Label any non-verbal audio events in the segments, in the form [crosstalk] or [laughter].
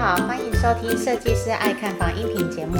好，欢迎收听设计师爱看房音频节目，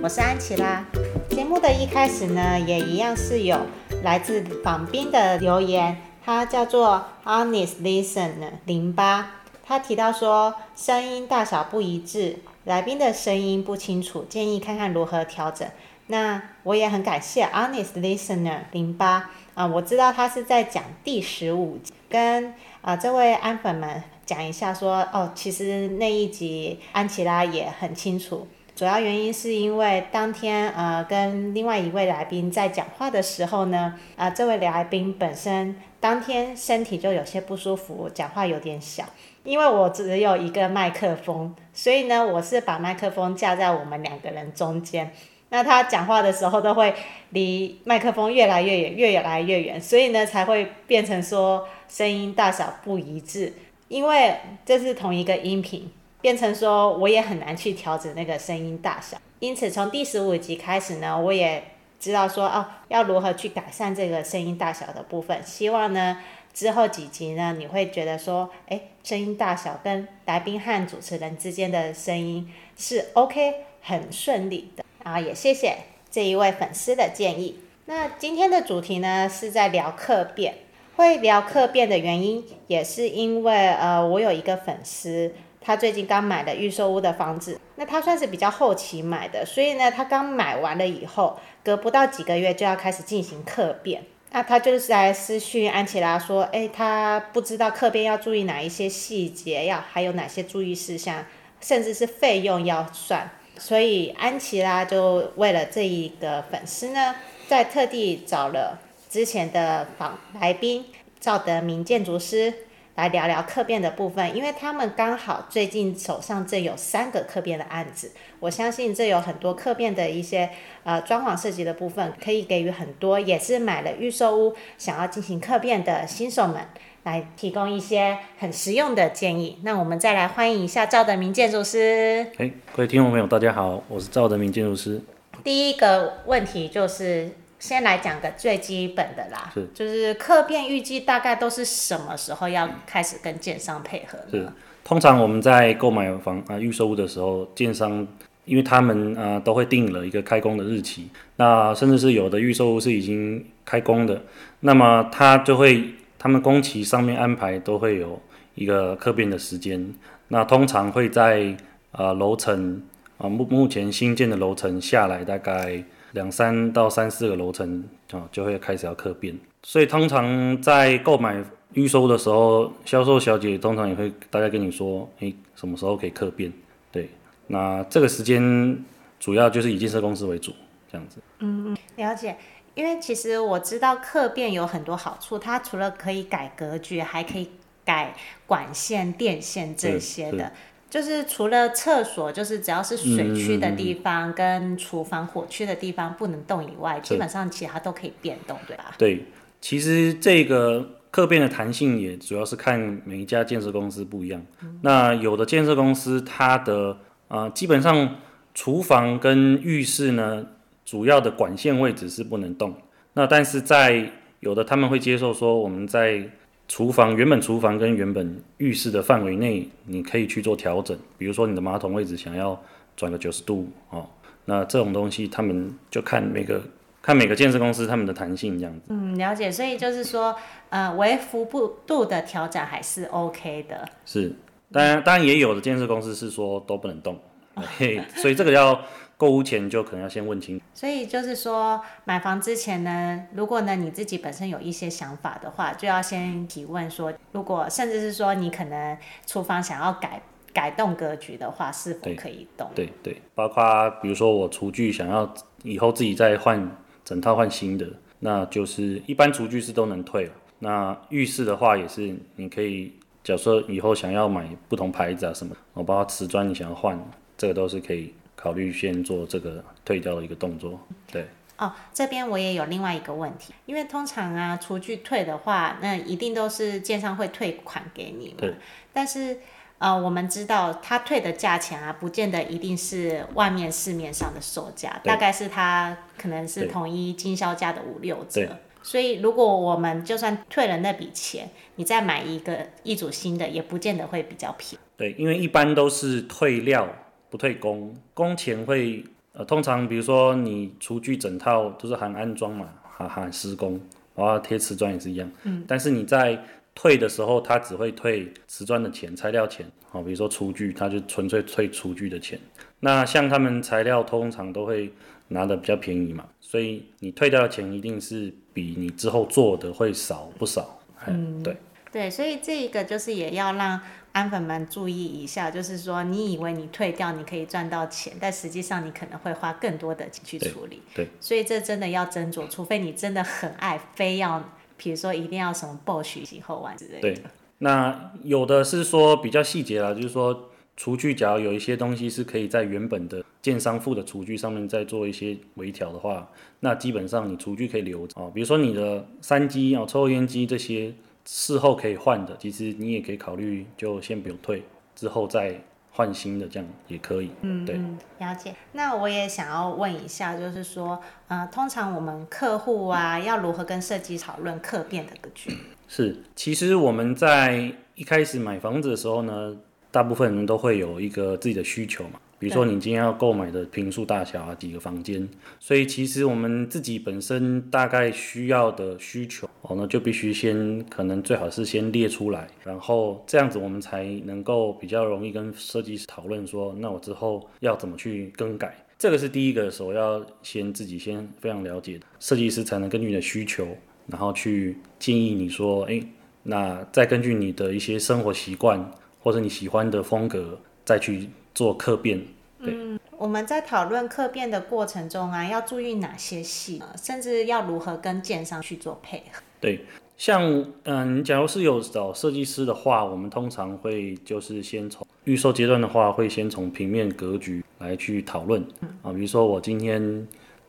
我是安琪拉。节目的一开始呢，也一样是有来自访宾的留言，他叫做 Honest Listener 零八，他提到说声音大小不一致，来宾的声音不清楚，建议看看如何调整。那我也很感谢 Honest Listener 零八啊，我知道他是在讲第十五集，跟啊这位安粉们讲一下说哦，其实那一集安琪拉也很清楚，主要原因是因为当天呃跟另外一位来宾在讲话的时候呢，啊这位来宾本身当天身体就有些不舒服，讲话有点小，因为我只有一个麦克风，所以呢我是把麦克风架在我们两个人中间。那他讲话的时候都会离麦克风越来越远，越来越远，所以呢才会变成说声音大小不一致。因为这是同一个音频，变成说我也很难去调整那个声音大小。因此从第十五集开始呢，我也知道说哦，要如何去改善这个声音大小的部分。希望呢之后几集呢，你会觉得说，诶，声音大小跟来宾和主持人之间的声音是 OK，很顺利的。啊，也谢谢这一位粉丝的建议。那今天的主题呢，是在聊客变。会聊客变的原因，也是因为呃，我有一个粉丝，他最近刚买了预售屋的房子。那他算是比较后期买的，所以呢，他刚买完了以后，隔不到几个月就要开始进行客变。那他就是来私讯安琪拉说，哎，他不知道客变要注意哪一些细节，要还有哪些注意事项，甚至是费用要算。所以安琪拉就为了这一个粉丝呢，在特地找了之前的访来宾赵德明建筑师来聊聊客变的部分，因为他们刚好最近手上正有三个客变的案子，我相信这有很多客变的一些呃装潢设计的部分，可以给予很多也是买了预售屋想要进行客变的新手们。来提供一些很实用的建议。那我们再来欢迎一下赵德明建筑师。哎，各位听众朋友，大家好，我是赵德明建筑师。第一个问题就是先来讲个最基本的啦，是就是客变预计大概都是什么时候要开始跟建商配合呢？是，通常我们在购买房啊预售屋的时候，建商因为他们啊都会定了一个开工的日期，那甚至是有的预售屋是已经开工的，那么他就会。他们工期上面安排都会有一个客变的时间，那通常会在呃楼层啊目目前新建的楼层下来大概两三到三四个楼层啊就会开始要客变，所以通常在购买预售的时候，销售小姐通常也会大概跟你说，诶，什么时候可以客变？对，那这个时间主要就是以建设公司为主，这样子。嗯，了解。因为其实我知道客变有很多好处，它除了可以改格局，还可以改管线、电线这些的。就是除了厕所，就是只要是水区的地方跟厨房火区的地方不能动以外，基本上其他都可以变动，对吧？对，其实这个客变的弹性也主要是看每一家建设公司不一样。嗯、那有的建设公司，它的啊、呃，基本上厨房跟浴室呢。主要的管线位置是不能动，那但是在有的他们会接受说，我们在厨房原本厨房跟原本浴室的范围内，你可以去做调整，比如说你的马桶位置想要转个九十度哦，那这种东西他们就看每个看每个建设公司他们的弹性这样子。嗯，了解，所以就是说，呃，微幅度的调整还是 OK 的。是，当然当然也有的建设公司是说都不能动，嘿，所以这个要。购物前就可能要先问清楚，所以就是说买房之前呢，如果呢你自己本身有一些想法的话，就要先提问说，如果甚至是说你可能厨房想要改改动格局的话，是否可以动？对对，对，包括比如说我厨具想要以后自己再换整套换新的，那就是一般厨具是都能退了。那浴室的话也是，你可以假设以后想要买不同牌子啊什么，我包括瓷砖你想要换，这个都是可以。考虑先做这个退掉的一个动作，对。哦，这边我也有另外一个问题，因为通常啊，厨具退的话，那一定都是建商会退款给你嘛。对。但是，呃，我们知道他退的价钱啊，不见得一定是外面市面上的售价，大概是他可能是统一经销价的五六折。所以，如果我们就算退了那笔钱，你再买一个一组新的，也不见得会比较便宜。对，因为一般都是退料不退工，工钱会呃，通常比如说你厨具整套都是含安装嘛，含含施工，然后贴瓷砖也是一样。嗯。但是你在退的时候，他只会退瓷砖的钱、材料钱。好，比如说厨具，他就纯粹退厨具的钱。那像他们材料通常都会拿的比较便宜嘛，所以你退掉的钱一定是比你之后做的会少不少。嗯，对。对，所以这一个就是也要让安粉们注意一下，就是说你以为你退掉你可以赚到钱，但实际上你可能会花更多的钱去处理。对，对，所以这真的要斟酌，除非你真的很爱，非要，比如说一定要什么 Bosch 洗后玩之类的。对，那有的是说比较细节啦，就是说厨具，假如有一些东西是可以在原本的建商附的厨具上面再做一些微调的话，那基本上你厨具可以留着啊，比如说你的三机啊、抽油烟机这些。事后可以换的，其实你也可以考虑，就先不用退，之后再换新的，这样也可以。嗯，对，了解。那我也想要问一下，就是说，呃，通常我们客户啊，要如何跟设计讨论客变的格局？[coughs] 是，其实我们在一开始买房子的时候呢，大部分人都会有一个自己的需求嘛。比如说你今天要购买的平数大小啊，几个房间，所以其实我们自己本身大概需要的需求哦，那就必须先可能最好是先列出来，然后这样子我们才能够比较容易跟设计师讨论说，那我之后要怎么去更改，这个是第一个首要先自己先非常了解，设计师才能根据你的需求，然后去建议你说，哎，那再根据你的一些生活习惯或者你喜欢的风格再去。做客变，嗯，我们在讨论客变的过程中啊，要注意哪些细，甚至要如何跟建商去做配合？对，像嗯，假如是有找设计师的话，我们通常会就是先从预售阶段的话，会先从平面格局来去讨论，嗯、啊，比如说我今天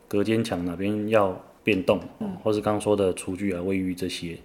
隔间墙哪边要变动，嗯、或是刚刚说的厨具啊、卫浴这些。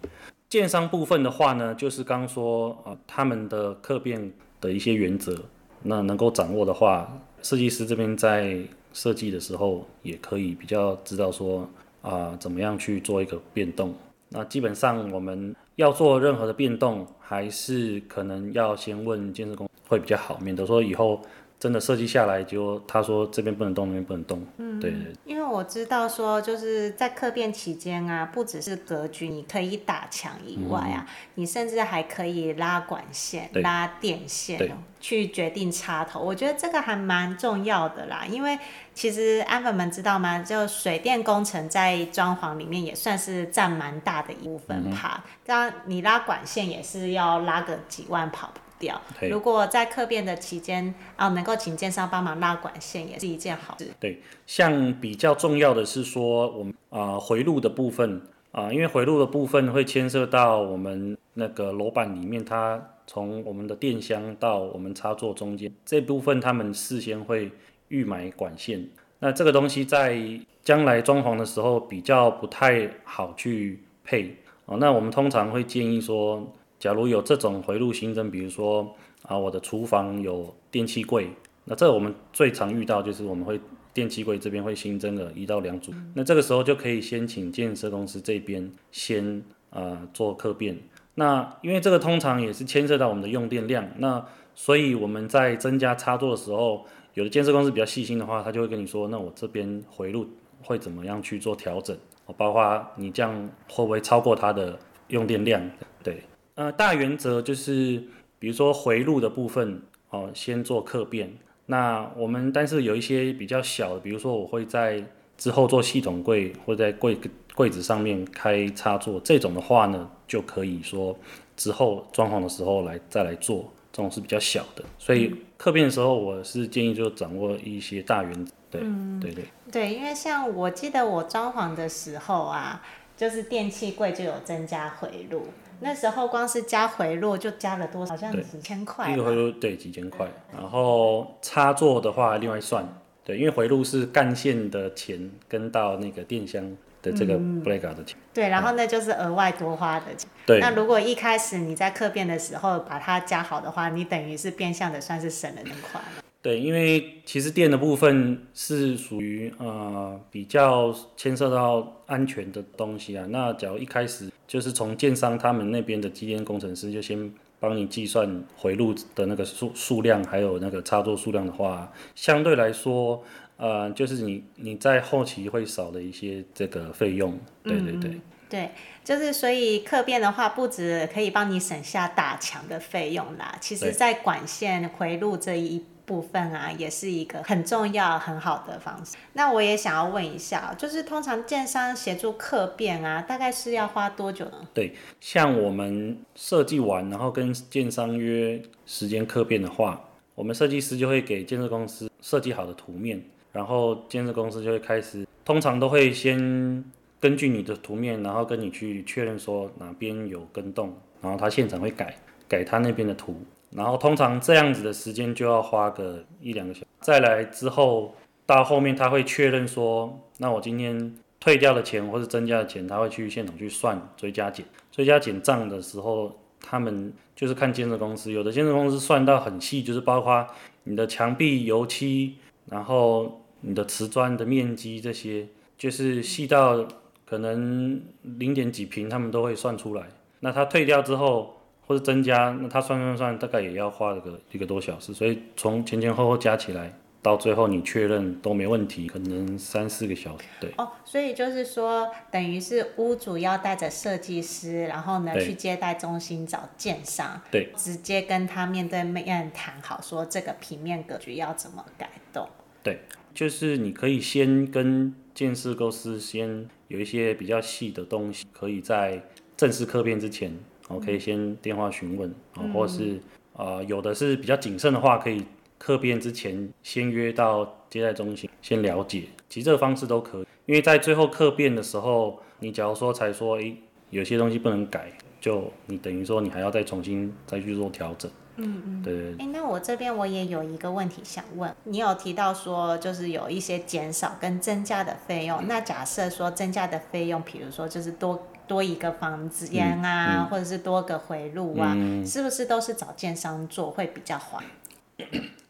建商部分的话呢，就是刚刚说啊，他们的客变的一些原则。那能够掌握的话，设计师这边在设计的时候也可以比较知道说啊、怎么样去做一个变动。那基本上我们要做任何的变动，还是可能要先问建设工会比较好，免得说以后。真的设计下来就他说这边不能动，那边不能动。嗯，对。因为我知道说就是在客变期间啊，不只是格局你可以打墙以外啊，嗯、你甚至还可以拉管线、拉电线，对去决定插头。我觉得这个还蛮重要的啦，因为其实安粉们知道吗？就水电工程在装潢里面也算是占蛮大的一部分哈。这样、嗯、你拉管线也是要拉个几万跑。掉。如果在客变的期间啊，能够请建商帮忙拉管线，也是一件好事。对，像比较重要的是说，我们啊、呃、回路的部分啊、呃，因为回路的部分会牵涉到我们那个楼板里面，它从我们的电箱到我们插座中间这部分，他们事先会预埋管线。那这个东西在将来装潢的时候比较不太好去配啊、呃。那我们通常会建议说。假如有这种回路新增，比如说啊，我的厨房有电器柜，那这我们最常遇到就是我们会电器柜这边会新增个一到两组，那这个时候就可以先请建设公司这边先啊做客变。那因为这个通常也是牵涉到我们的用电量，那所以我们在增加插座的时候，有的建设公司比较细心的话，他就会跟你说，那我这边回路会怎么样去做调整，包括你这样会不会超过它的用电量，对。呃，大原则就是，比如说回路的部分，哦，先做客变。那我们但是有一些比较小的，比如说我会在之后做系统柜，或在柜柜子上面开插座，这种的话呢，就可以说之后装潢的时候来再来做，这种是比较小的。所以客变的时候，我是建议就掌握一些大原则。对，嗯、对对对，因为像我记得我装潢的时候啊，就是电器柜就有增加回路。那时候光是加回路就加了多少？好像几千块。一个回路对几千块，然后插座的话另外算。对，因为回路是干线的钱跟到那个电箱的这个 breaker 的钱。对，然后那就是额外多花的钱。对。那如果一开始你在客变的时候把它加好的话，你等于是变相的算是省了那块。对，因为其实电的部分是属于呃比较牵涉到安全的东西啊。那假如一开始就是从建商他们那边的机电工程师就先帮你计算回路的那个数数量，还有那个插座数量的话，相对来说，呃，就是你你在后期会少了一些这个费用。对对对。嗯对，就是所以客变的话，不止可以帮你省下打墙的费用啦，其实在管线回路这一部分啊，也是一个很重要很好的方式。那我也想要问一下，就是通常建商协助客变啊，大概是要花多久呢？对，像我们设计完，然后跟建商约时间客变的话，我们设计师就会给建设公司设计好的图面，然后建设公司就会开始，通常都会先。根据你的图面，然后跟你去确认说哪边有跟动，然后他现场会改改他那边的图，然后通常这样子的时间就要花个一两个小时。再来之后到后面他会确认说，那我今天退掉的钱或是增加的钱，他会去现场去算追加减，追加减账的时候，他们就是看建设公司，有的建设公司算到很细，就是包括你的墙壁油漆，然后你的瓷砖的面积这些，就是细到。可能零点几平，他们都会算出来。那他退掉之后，或者增加，那他算算算，大概也要花个一个多小时。所以从前前后后加起来，到最后你确认都没问题，可能三四个小时。对。哦，所以就是说，等于是屋主要带着设计师，然后呢去接待中心找建商，对，直接跟他面对面谈好，说这个平面格局要怎么改动。对，就是你可以先跟建设公司先。有一些比较细的东西，可以在正式客变之前，我可以先电话询问，嗯、或者是呃有的是比较谨慎的话，可以客变之前先约到接待中心先了解，其实这个方式都可以，因为在最后客变的时候，你假如说才说，诶，有些东西不能改，就你等于说你还要再重新再去做调整。嗯嗯，对，对，对。哎，那我这边我也有一个问题想问，你有提到说就是有一些减少跟增加的费用，嗯、那假设说增加的费用，比如说就是多多一个房间啊，嗯嗯、或者是多个回路啊，嗯、是不是都是找建商做会比较划？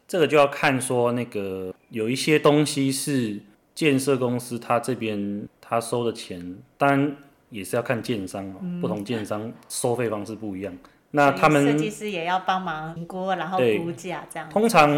这个就要看说那个有一些东西是建设公司他这边他收的钱，当然也是要看建商哦，嗯、不同建商收费方式不一样。那他们设计师也要帮忙评估，然后估价这样。通常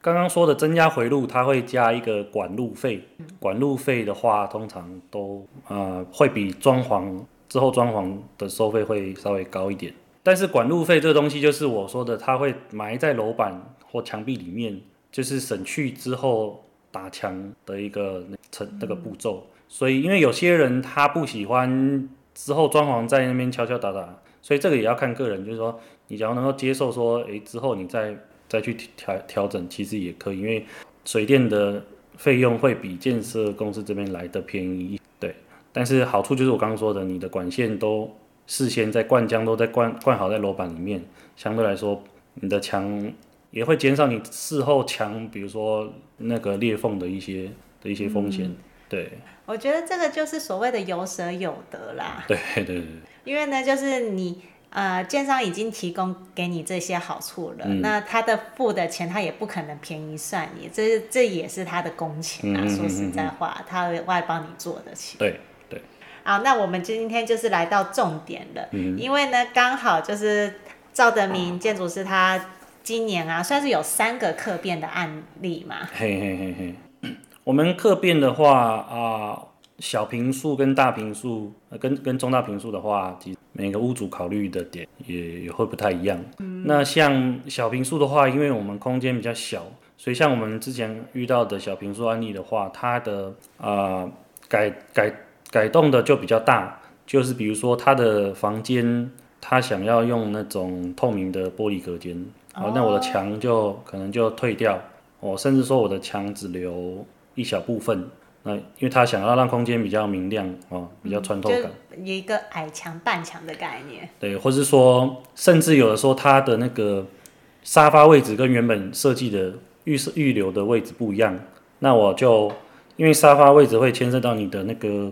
刚刚说的增加回路，它会加一个管路费。嗯、管路费的话，通常都呃会比装潢之后装潢的收费会稍微高一点。但是管路费这个东西，就是我说的，它会埋在楼板或墙壁里面，就是省去之后打墙的一个成那个步骤。嗯、所以，因为有些人他不喜欢之后装潢在那边敲敲打打。所以这个也要看个人，就是说，你只要能够接受说，诶，之后你再再去调调整，其实也可以，因为水电的费用会比建设公司这边来的便宜，对。但是好处就是我刚刚说的，你的管线都事先在灌浆都在灌灌好在楼板里面，相对来说，你的墙也会减少你事后墙，比如说那个裂缝的一些的一些风险，嗯、对。我觉得这个就是所谓的有舍有得啦。对 [laughs] 对对。因为呢，就是你呃，建商已经提供给你这些好处了，嗯、那他的付的钱他也不可能便宜算你，这这也是他的工钱啊。嗯、说实在话，嗯、他额外帮你做的钱。对对。好，那我们今天就是来到重点了，嗯、因为呢，刚好就是赵德明建筑师他今年啊，算是有三个客变的案例嘛。嘿嘿嘿嘿。我们客变的话啊，小平数跟大平数，跟跟中大平数的话，其实每个屋主考虑的点也也会不太一样。嗯、那像小平数的话，因为我们空间比较小，所以像我们之前遇到的小平数案例的话，它的啊改改改动的就比较大，就是比如说他的房间，他想要用那种透明的玻璃隔间，哦，那我的墙就可能就退掉，哦，甚至说我的墙只留。一小部分，那因为他想要让空间比较明亮哦，比较穿透感，有一个矮墙半墙的概念。对，或是说，甚至有的时候，它的那个沙发位置跟原本设计的预设预留的位置不一样，那我就因为沙发位置会牵涉到你的那个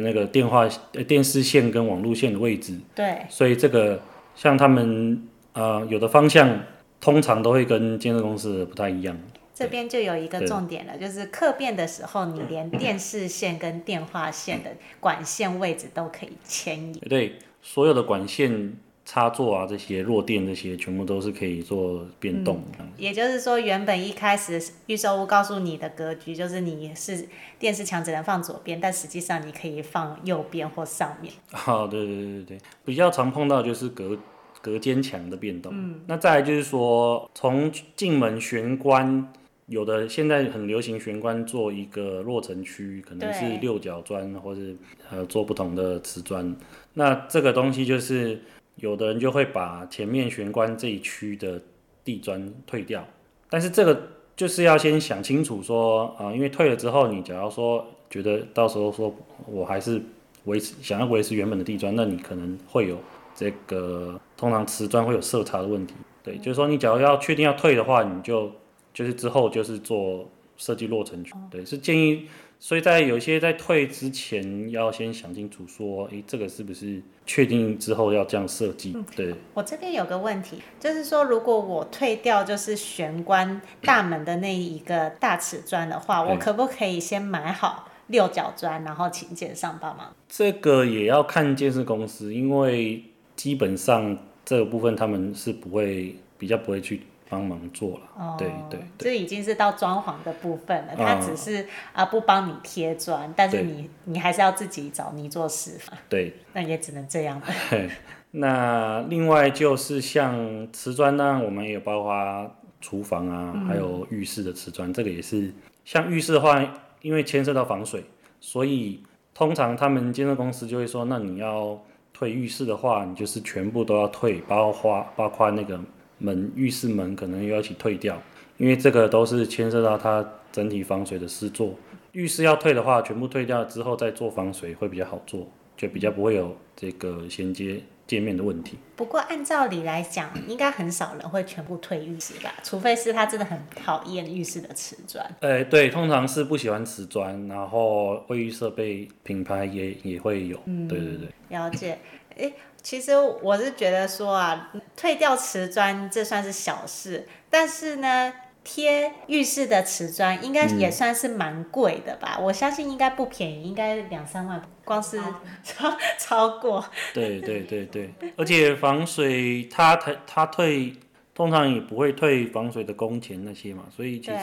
那个电话、电视线跟网路线的位置，对，所以这个像他们呃有的方向通常都会跟建设公司不太一样。这边就有一个重点了，就是客变的时候，你连电视线跟电话线的管线位置都可以迁移。对，所有的管线插座啊，这些弱电这些全部都是可以做变动。嗯。也就是说，原本一开始预售屋告诉你的格局就是你是电视墙只能放左边，但实际上你可以放右边或上面。好，对对对对，比较常碰到就是隔隔间墙的变动。嗯。那再来就是说，从进门玄关，有的现在很流行玄关做一个落尘区，可能是六角砖，或是呃做不同的瓷砖。那这个东西就是。有的人就会把前面玄关这一区的地砖退掉，但是这个就是要先想清楚说啊、呃，因为退了之后，你假如说觉得到时候说我还是维持想要维持原本的地砖，那你可能会有这个通常瓷砖会有色差的问题。对，就是说你假如要确定要退的话，你就就是之后就是做设计落成区。对，是建议。所以在有些在退之前，要先想清楚，说，诶，这个是不是确定之后要这样设计？嗯，对。我这边有个问题，就是说，如果我退掉就是玄关大门的那一个大瓷砖的话，我可不可以先买好六角砖，然后请建商帮忙？这个也要看建设公司，因为基本上这个部分他们是不会比较不会去。帮忙做了，哦、对对，这已经是到装潢的部分了。他只是啊不帮你贴砖，但是你你还是要自己找泥做师嘛。对，那也只能这样。[laughs] 那另外就是像瓷砖呢，我们也包括厨房啊，嗯、还有浴室的瓷砖，这个也是。像浴室的话，因为牵涉到防水，所以通常他们建设公司就会说，那你要退浴室的话，你就是全部都要退，包括包括那个。门浴室门可能又要一起退掉，因为这个都是牵涉到它整体防水的施作。浴室要退的话，全部退掉之后再做防水会比较好做，就比较不会有这个衔接界面的问题。不过按照理来讲，应该很少人会全部退浴室吧？除非是他真的很讨厌浴室的瓷砖。呃，对，通常是不喜欢瓷砖，然后卫浴设备品牌也也会有。嗯，对对对，了解。诶其实我是觉得说啊，退掉瓷砖这算是小事，但是呢，贴浴室的瓷砖应该也算是蛮贵的吧？嗯、我相信应该不便宜，应该两三万，光是超 [laughs] 超过。对对对对，而且防水它它它退，通常也不会退防水的工钱那些嘛，所以其实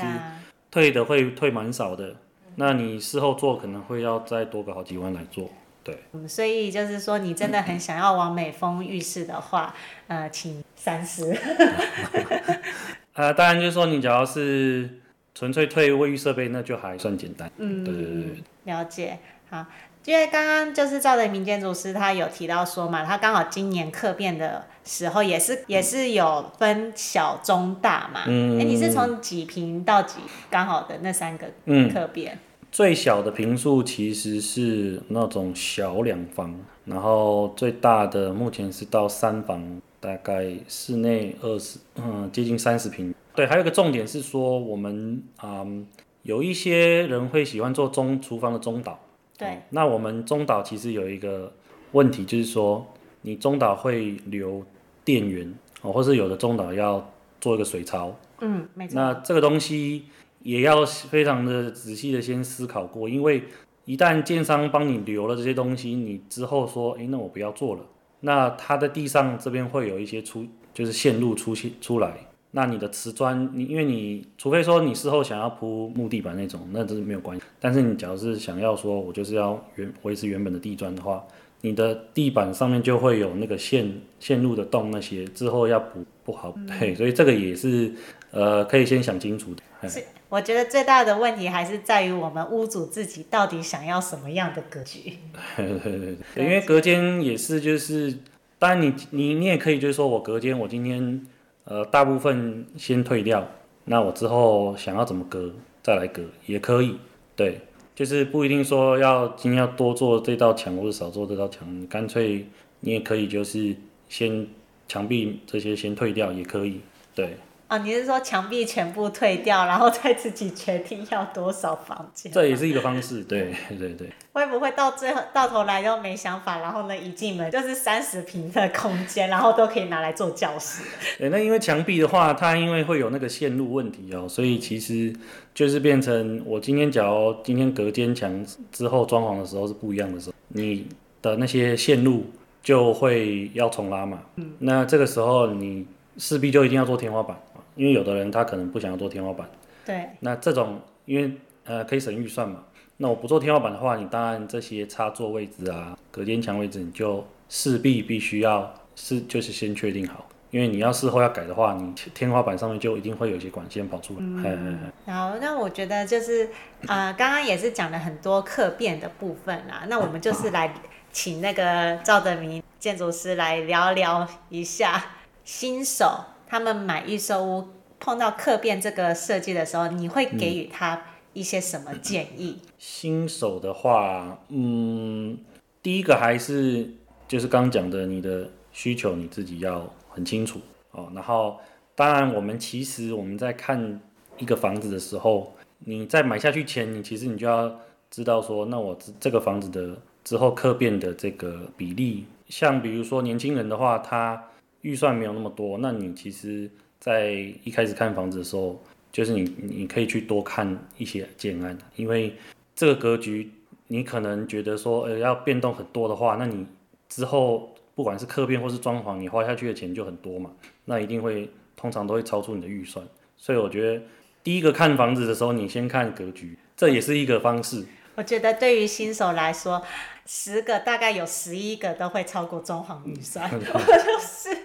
退的会退蛮少的。那你事后做可能会要再多个好几万来做。对，嗯，所以就是说，你真的很想要往美风浴室的话，呃，请三思。[laughs] 呃，当然就是说，你只要是纯粹退卫浴设备，那就还算简单。嗯，对对对，了解。好，因为刚刚就是赵德明建筑师他有提到说嘛，他刚好今年客变的时候也是也是有分小中大嘛。嗯，哎，你是从几平到几刚好的那三个客变？嗯最小的平数其实是那种小两房，然后最大的目前是到三房，大概室内二十，嗯，接近三十平。对，还有一个重点是说，我们嗯有一些人会喜欢做中厨房的中岛。对、嗯，那我们中岛其实有一个问题，就是说你中岛会留电源哦，或是有的中岛要做一个水槽。嗯，没错。那这个东西。也要非常的仔细的先思考过，因为一旦建商帮你留了这些东西，你之后说，诶，那我不要做了，那它的地上这边会有一些出，就是线路出现出来，那你的瓷砖，你因为你除非说你事后想要铺木地板那种，那这是没有关系，但是你假如是想要说我就是要原维持原本的地砖的话，你的地板上面就会有那个线线路的洞，那些之后要补不好，对，所以这个也是呃 [laughs] 可以先想清楚的。我觉得最大的问题还是在于我们屋主自己到底想要什么样的格局。对，[laughs] 因为隔间也是，就是当然你你你也可以就是说我隔间我今天呃大部分先退掉，那我之后想要怎么隔再来隔也可以。对，就是不一定说要今天要多做这道墙或者少做这道墙，干脆你也可以就是先墙壁这些先退掉也可以。对。哦，你是说墙壁全部退掉，然后再自己决定要多少房间？这也是一个方式，对对对。会不会到最后到头来又没想法，然后呢，一进门就是三十平的空间，然后都可以拿来做教室？[laughs] 对，那因为墙壁的话，它因为会有那个线路问题哦，所以其实就是变成我今天假如今天隔间墙之后装潢的时候是不一样的时候，你的那些线路就会要重拉嘛。嗯，那这个时候你势必就一定要做天花板，因为有的人他可能不想要做天花板。对。那这种因为呃可以省预算嘛，那我不做天花板的话，你当然这些插座位置啊、隔间墙位置，你就势必必须要是就是先确定好。因为你要事后要改的话，你天花板上面就一定会有一些管线跑出来。嗯，嘿嘿嘿。然后那我觉得就是，呃，刚刚也是讲了很多客变的部分啦。那我们就是来请那个赵德明建筑师来聊聊一下新手他们买预售屋碰到客变这个设计的时候，你会给予他一些什么建议？新手的话，嗯，第一个还是就是刚讲的，你的需求你自己要。很清楚哦，然后当然，我们其实我们在看一个房子的时候，你在买下去前，你其实你就要知道说，那我这个房子的之后客变的这个比例，像比如说年轻人的话，他预算没有那么多，那你其实，在一开始看房子的时候，就是你你可以去多看一些建案，因为这个格局，你可能觉得说，呃，要变动很多的话，那你之后。不管是客变或是装潢，你花下去的钱就很多嘛，那一定会通常都会超出你的预算。所以我觉得第一个看房子的时候，你先看格局，这也是一个方式。我觉得对于新手来说，十个大概有十一个都会超过装潢预算，[laughs] [laughs] 就是，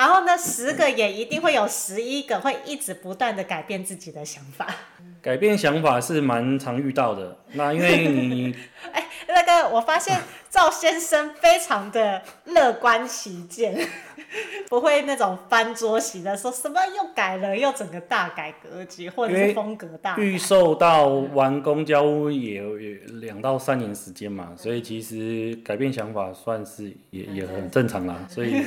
然后呢，十个也一定会有十一个会一直不断的改变自己的想法。[laughs] 改变想法是蛮常遇到的，那因为你，[laughs] 哎，那个我发现赵先生非常的乐观其见，[laughs] 不会那种翻桌席的说什么又改了，又整个大改格局或者是风格大。预售到完工交屋也有两到三年时间嘛，所以其实改变想法算是也也很正常啦。[laughs] 所以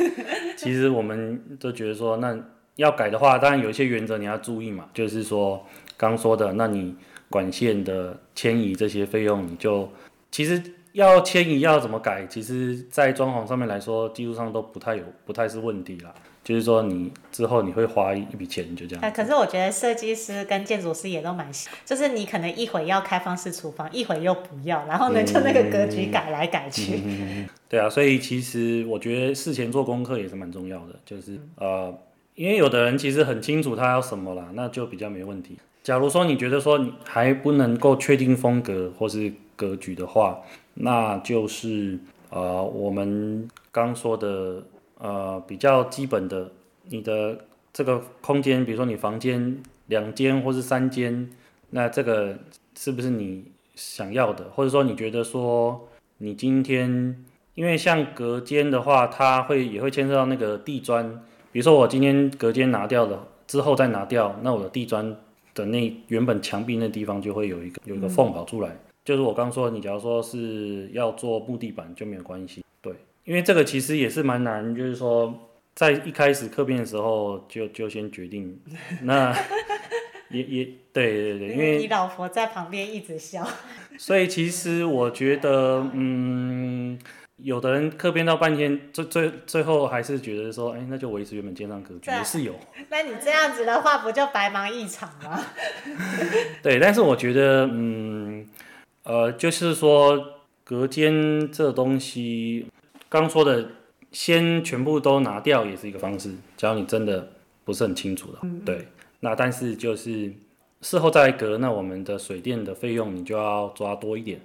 其实我们都觉得说，那要改的话，当然有一些原则你要注意嘛，就是说。刚说的，那你管线的迁移这些费用，你就其实要迁移要怎么改，其实，在装潢上面来说，技术上都不太有，不太是问题啦。就是说，你之后你会花一笔钱，就这样。啊，可是我觉得设计师跟建筑师也都蛮，就是你可能一会要开放式厨房，一会又不要，然后呢，就那个格局改来改去。嗯嗯。对啊，所以其实我觉得事前做功课也是蛮重要的，就是呃，因为有的人其实很清楚他要什么啦，那就比较没问题。假如说你觉得说你还不能够确定风格或是格局的话，那就是呃我们刚说的呃比较基本的，你的这个空间，比如说你房间两间或是三间，那这个是不是你想要的？或者说你觉得说你今天，因为像隔间的话，它会也会牵涉到那个地砖，比如说我今天隔间拿掉了之后再拿掉，那我的地砖。的那原本墙壁那地方就会有一个有一个缝跑出来，嗯、就是我刚说，你假如说是要做木地板就没有关系，对，因为这个其实也是蛮难，就是说在一开始刻片的时候就就先决定，[laughs] 那也也对对对，因为你老婆在旁边一直笑，[laughs] 所以其实我觉得嗯。有的人客编到半天，最最最后还是觉得说，哎、欸，那就维持原本建商格局也是有。那你这样子的话，不就白忙一场吗？[laughs] 对，但是我觉得，嗯，呃，就是说隔间这东西，刚说的，先全部都拿掉也是一个方式。只要你真的不是很清楚的，嗯、对，那但是就是事后再隔，那我们的水电的费用你就要抓多一点。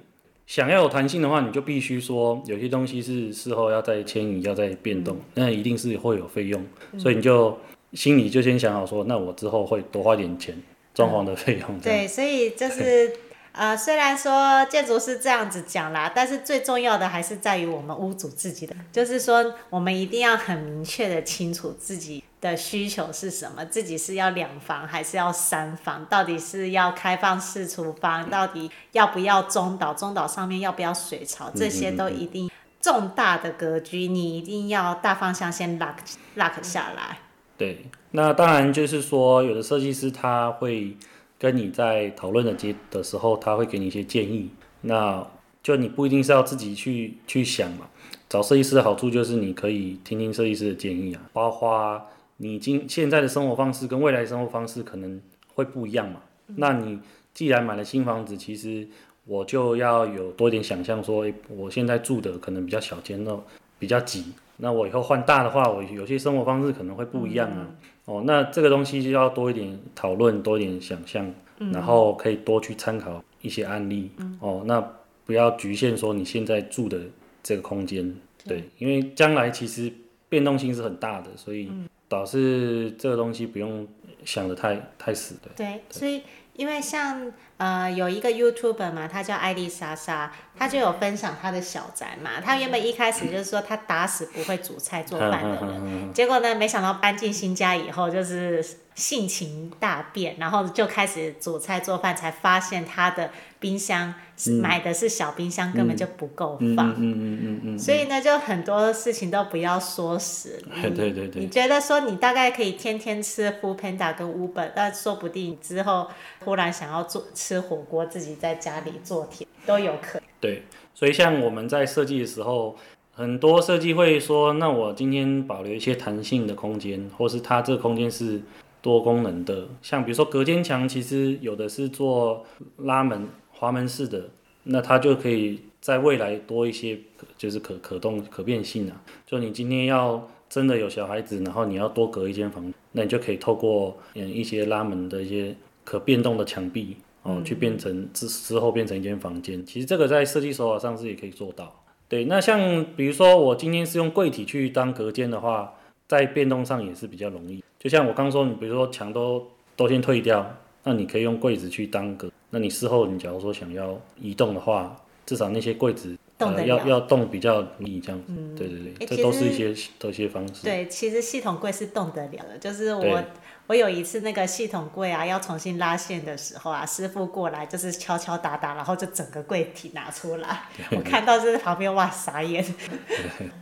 想要有弹性的话，你就必须说有些东西是事后要再迁移、要再变动，那一定是会有费用，所以你就心里就先想好说，那我之后会多花点钱装潢的费用。对，所以就是。[laughs] 呃，虽然说建筑师这样子讲啦，但是最重要的还是在于我们屋主自己的，就是说我们一定要很明确的清楚自己的需求是什么，自己是要两房还是要三房，到底是要开放式厨房，到底要不要中岛，中岛上面要不要水槽，这些都一定重大的格局，你一定要大方向先 lock lock 下来。对，那当然就是说有的设计师他会。跟你在讨论的阶的时候，他会给你一些建议。那就你不一定是要自己去去想嘛。找设计师的好处就是你可以听听设计师的建议啊，包括你今现在的生活方式跟未来生活方式可能会不一样嘛。那你既然买了新房子，其实我就要有多一点想象，说，诶，我现在住的可能比较小间，那比较挤。那我以后换大的话，我有些生活方式可能会不一样啊。嗯、哦，那这个东西就要多一点讨论，多一点想象，嗯、然后可以多去参考一些案例。嗯、哦，那不要局限说你现在住的这个空间，对，因为将来其实变动性是很大的，所以导致这个东西不用想的太太死的。对，对，所以。因为像呃有一个 YouTuber 嘛，他叫艾丽莎莎，他就有分享他的小宅嘛。他原本一开始就是说他打死不会煮菜做饭的人，结果呢，没想到搬进新家以后就是。性情大变，然后就开始煮菜做饭，才发现他的冰箱是买的是小冰箱，嗯、根本就不够放。嗯嗯嗯嗯所以呢，就很多事情都不要说死。对对对对。你觉得说你大概可以天天吃 Foodpanda 跟 Uber，但说不定之后忽然想要做吃火锅，自己在家里做甜都有可能。对，所以像我们在设计的时候，很多设计会说，那我今天保留一些弹性的空间，或是它这个空间是。多功能的，像比如说隔间墙，其实有的是做拉门、滑门式的，那它就可以在未来多一些，就是可可动、可变性啊。就你今天要真的有小孩子，然后你要多隔一间房，那你就可以透过嗯一些拉门的一些可变动的墙壁哦，嗯、去变成之之后变成一间房间。其实这个在设计手法上是也可以做到。对，那像比如说我今天是用柜体去当隔间的话。在变动上也是比较容易，就像我刚说，你比如说墙都都先退掉，那你可以用柜子去当隔。那你事后你假如说想要移动的话，至少那些柜子呃要要动比较容易这样子。嗯、对对对，这都是一些都一些方式。对，其实系统柜是动得了的，就是我。我有一次那个系统柜啊，要重新拉线的时候啊，师傅过来就是敲敲打打，然后就整个柜体拿出来。我看到就是旁边哇傻眼。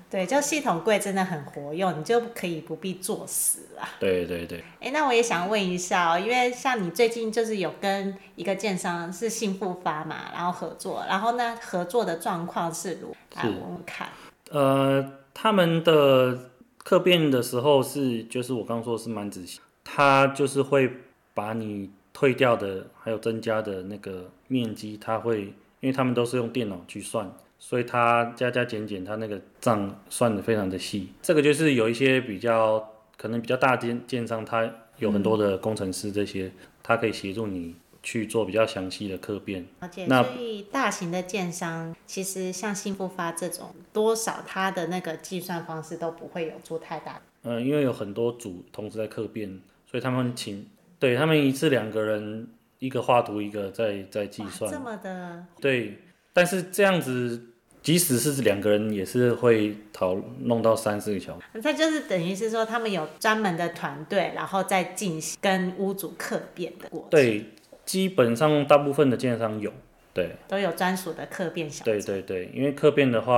对，就系统柜真的很活用，你就可以不必做死了。对对对。哎，那我也想问一下哦，因为像你最近就是有跟一个建商是幸富发嘛，然后合作，然后呢合作的状况是如何？来，我们看。呃，他们的客变的时候是，就是我刚刚说的是蛮仔细。它就是会把你退掉的，还有增加的那个面积，它会，因为他们都是用电脑去算，所以它加加减减，它那个账算的非常的细。这个就是有一些比较可能比较大建建商，它有很多的工程师这些，它可以协助你去做比较详细的客变。而且，所以大型的建商其实像新复发这种，多少它的那个计算方式都不会有做太大。嗯，因为有很多组同时在客变。所以他们请，对他们一次两个人，一个画图，一个在在计算。这么的。对，但是这样子，即使是两个人，也是会讨弄到三四个小时。他就是等于是说，他们有专门的团队，然后再进行跟屋主客变的过程。对，基本上大部分的建商有，对，都有专属的客变小。对对对，因为客变的话，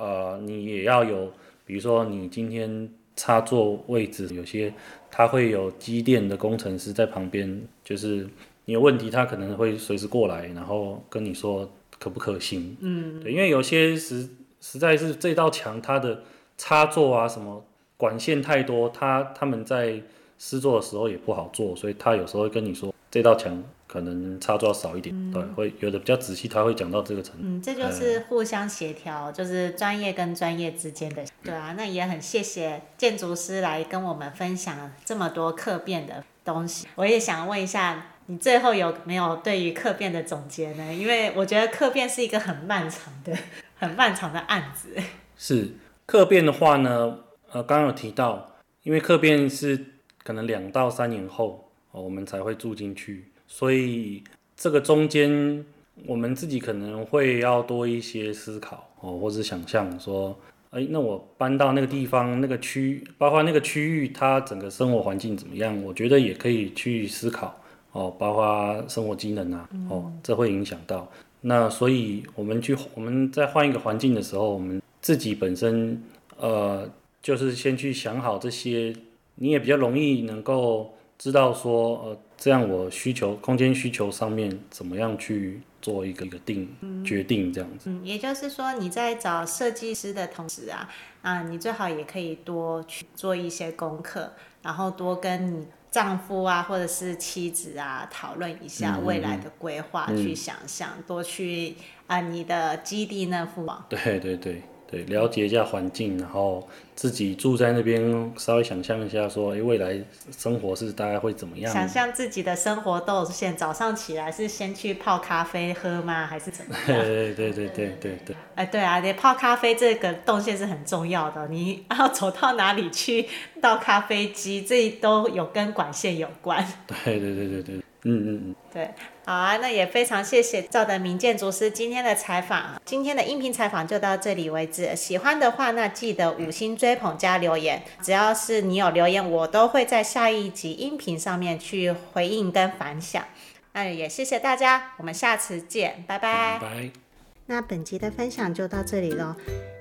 呃，你也要有，比如说你今天。插座位置有些，他会有机电的工程师在旁边，就是你有问题，他可能会随时过来，然后跟你说可不可行。嗯，对，因为有些实实在是这道墙它的插座啊什么管线太多，他他们在施作的时候也不好做，所以他有时候会跟你说这道墙。可能插座少一点，嗯、对，会有的比较仔细，他会讲到这个程度。嗯，这就是互相协调，嗯、就是专业跟专业之间的。对啊，那也很谢谢建筑师来跟我们分享这么多客变的东西。我也想问一下，你最后有没有对于客变的总结呢？因为我觉得客变是一个很漫长的、[laughs] 很漫长的案子。是客变的话呢，呃，刚刚有提到，因为客变是可能两到三年后，哦，我们才会住进去。所以这个中间，我们自己可能会要多一些思考哦，或者想象说，哎，那我搬到那个地方，那个区，包括那个区域，它整个生活环境怎么样？我觉得也可以去思考哦，包括生活机能啊，哦，这会影响到。那所以我们去，我们在换一个环境的时候，我们自己本身，呃，就是先去想好这些，你也比较容易能够知道说，呃。这样我需求空间需求上面怎么样去做一个一个定、嗯、决定这样子？嗯，也就是说你在找设计师的同时啊，啊，你最好也可以多去做一些功课，然后多跟你丈夫啊或者是妻子啊讨论一下未来的规划，嗯、去想象，嗯、多去啊你的基地那附网。对对对。对，了解一下环境，然后自己住在那边，稍微想象一下，说，哎，未来生活是大概会怎么样？想象自己的生活动线，早上起来是先去泡咖啡喝吗？还是怎么样？[laughs] 对对对对对对对。哎，对啊，你泡咖啡这个动线是很重要的，你要走到哪里去倒咖啡机，这都有跟管线有关。对对对对对。嗯嗯嗯，对，好啊，那也非常谢谢赵德明建筑师今天的采访，今天的音频采访就到这里为止。喜欢的话，那记得五星追捧加留言，只要是你有留言，我都会在下一集音频上面去回应跟反响。那也谢谢大家，我们下次见，拜拜。拜拜。那本集的分享就到这里喽。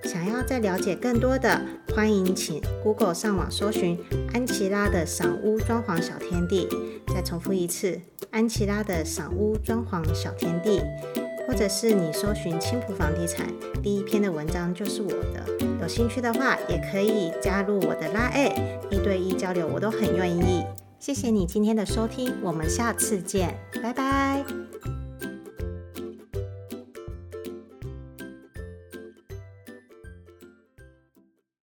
想要再了解更多的，欢迎请 Google 上网搜寻安琪拉的赏屋装潢小天地。再重复一次，安琪拉的赏屋装潢小天地，或者是你搜寻青浦房地产，第一篇的文章就是我的。有兴趣的话，也可以加入我的拉 A，一对一交流，我都很愿意。谢谢你今天的收听，我们下次见，拜拜。